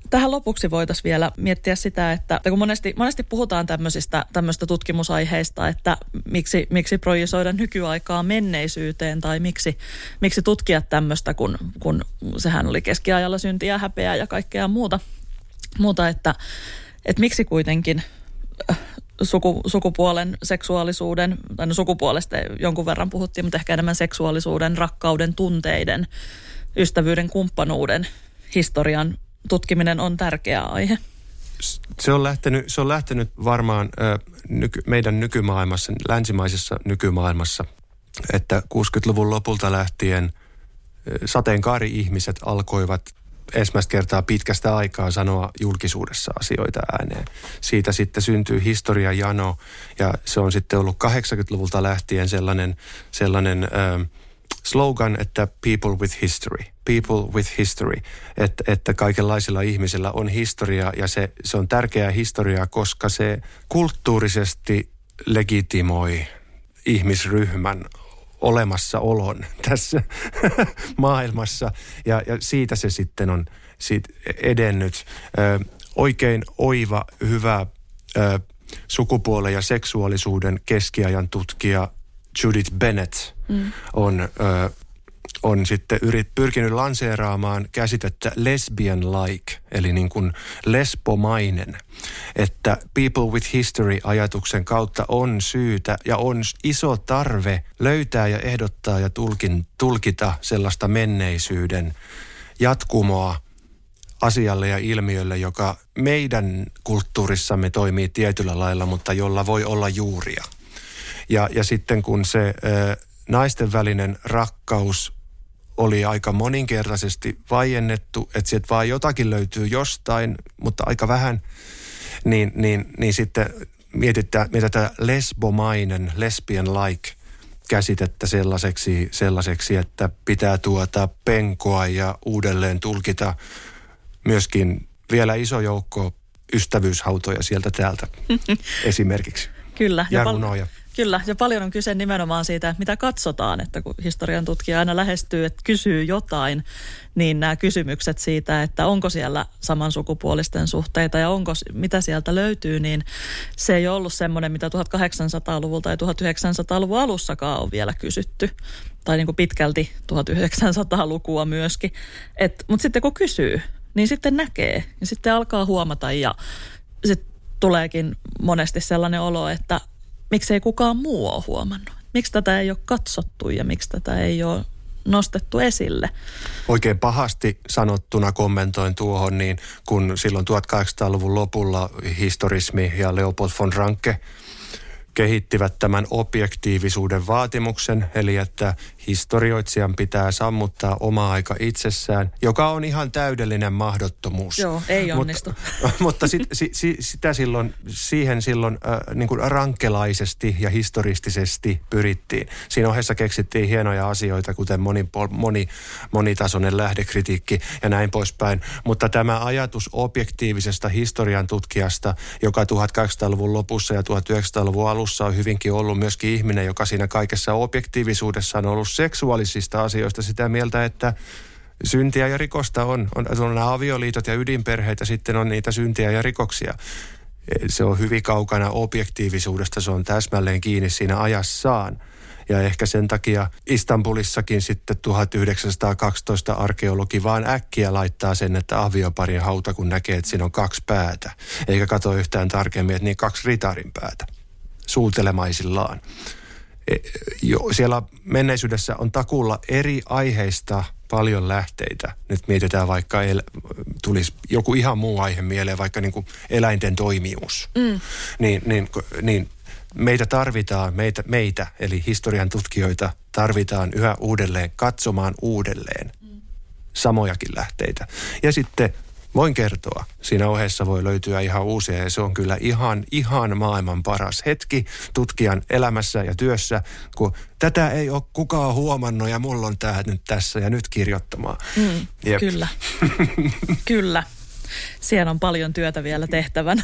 Tähän lopuksi voitaisiin vielä miettiä sitä, että kun monesti, monesti puhutaan tämmöisistä tämmöistä tutkimusaiheista, että miksi, miksi projisoida nykyaikaa menneisyyteen tai miksi, miksi tutkia tämmöistä, kun, kun sehän oli keskiajalla syntiä, häpeää ja kaikkea muuta, muuta että, että miksi kuitenkin äh, suku, sukupuolen, seksuaalisuuden, tai no sukupuolesta jonkun verran puhuttiin, mutta ehkä enemmän seksuaalisuuden, rakkauden, tunteiden, ystävyyden, kumppanuuden historian tutkiminen on tärkeä aihe. Se on lähtenyt, se on lähtenyt varmaan ö, nyky, meidän nykymaailmassa, länsimaisessa nykymaailmassa, että 60-luvun lopulta lähtien sateenkaari-ihmiset alkoivat ensimmäistä kertaa pitkästä aikaa sanoa julkisuudessa asioita ääneen. Siitä sitten syntyy historiajano ja se on sitten ollut 80-luvulta lähtien sellainen, sellainen ö, slogan, että people with history, people with history, että, että kaikenlaisilla ihmisillä on historia ja se, se on tärkeää historiaa, koska se kulttuurisesti legitimoi ihmisryhmän olemassaolon tässä maailmassa ja, ja siitä se sitten on siitä edennyt. Ö, oikein oiva, hyvä ö, sukupuolen ja seksuaalisuuden keskiajan tutkija Judith Bennett mm. on, ö, on sitten yrit, pyrkinyt lanseeraamaan käsitettä lesbian-like, eli niin kuin lesbomainen. Että people with history-ajatuksen kautta on syytä ja on iso tarve löytää ja ehdottaa ja tulkin, tulkita sellaista menneisyyden jatkumoa asialle ja ilmiölle, joka meidän kulttuurissamme toimii tietyllä lailla, mutta jolla voi olla juuria. Ja, ja sitten kun se ö, naisten välinen rakkaus oli aika moninkertaisesti vaiennettu, että sieltä vaan jotakin löytyy jostain, mutta aika vähän, niin, niin, niin sitten mietitään, mietitään lesbomainen, lesbian-like käsitettä sellaiseksi, sellaiseksi, että pitää tuota penkoa ja uudelleen tulkita myöskin vielä iso joukko ystävyyshautoja sieltä täältä esimerkiksi. Kyllä. Ja, pal- Kyllä, ja paljon on kyse nimenomaan siitä, mitä katsotaan, että kun historian tutkija aina lähestyy, että kysyy jotain, niin nämä kysymykset siitä, että onko siellä samansukupuolisten suhteita ja onko, mitä sieltä löytyy, niin se ei ollut semmoinen, mitä 1800-luvulta tai 1900-luvun alussakaan on vielä kysytty. Tai niin kuin pitkälti 1900-lukua myöskin. Mutta sitten kun kysyy, niin sitten näkee ja sitten alkaa huomata ja sitten tuleekin monesti sellainen olo, että miksei kukaan muu ole huomannut? Miksi tätä ei ole katsottu ja miksi tätä ei ole nostettu esille? Oikein pahasti sanottuna kommentoin tuohon, niin kun silloin 1800-luvun lopulla historismi ja Leopold von Ranke – kehittivät tämän objektiivisuuden vaatimuksen, eli että historioitsijan pitää sammuttaa oma aika itsessään, joka on ihan täydellinen mahdottomuus. Joo, ei onnistu. Mutta, mutta sit, si, si, sitä silloin, siihen silloin äh, niin kuin rankelaisesti ja historistisesti pyrittiin. Siinä ohessa keksittiin hienoja asioita, kuten moni, moni, monitasoinen lähdekritiikki ja näin poispäin. Mutta tämä ajatus objektiivisesta historian tutkijasta, joka 1800-luvun lopussa ja 1900-luvun alussa alussa on hyvinkin ollut myöskin ihminen, joka siinä kaikessa objektiivisuudessa on ollut seksuaalisista asioista sitä mieltä, että syntiä ja rikosta on. On, on nämä avioliitot ja ydinperheet ja sitten on niitä syntiä ja rikoksia. Se on hyvin kaukana objektiivisuudesta, se on täsmälleen kiinni siinä ajassaan. Ja ehkä sen takia Istanbulissakin sitten 1912 arkeologi vaan äkkiä laittaa sen, että avioparin hauta, kun näkee, että siinä on kaksi päätä. Eikä katso yhtään tarkemmin, että niin kaksi ritarin päätä suutelemaisillaan. E, jo, siellä menneisyydessä on takulla eri aiheista paljon lähteitä. Nyt mietitään vaikka, el, tulisi joku ihan muu aihe mieleen, vaikka niin kuin eläinten toimijuus. Mm. Niin, niin, niin meitä tarvitaan, meitä, meitä, eli historian tutkijoita tarvitaan yhä uudelleen katsomaan uudelleen samojakin lähteitä. Ja sitten voin kertoa, siinä ohessa voi löytyä ihan uusia ja se on kyllä ihan, ihan maailman paras hetki tutkijan elämässä ja työssä, kun tätä ei ole kukaan huomannut ja mulla on tämä nyt tässä ja nyt kirjoittamaan. Mm, kyllä, kyllä. Siellä on paljon työtä vielä tehtävänä.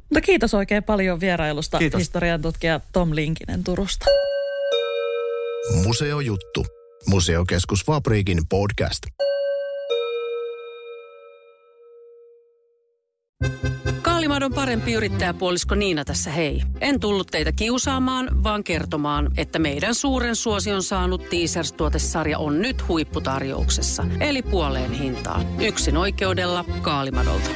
Mutta kiitos oikein paljon vierailusta kiitos. historian tutkija Tom Linkinen Turusta. Museojuttu. Museokeskus Fabriikin podcast. Kaalimadon parempi yrittäjäpuolisko Niina tässä hei. En tullut teitä kiusaamaan, vaan kertomaan, että meidän suuren suosion saanut Teasers-tuotesarja on nyt huipputarjouksessa. Eli puoleen hintaan. Yksin oikeudella Kaalimadolta.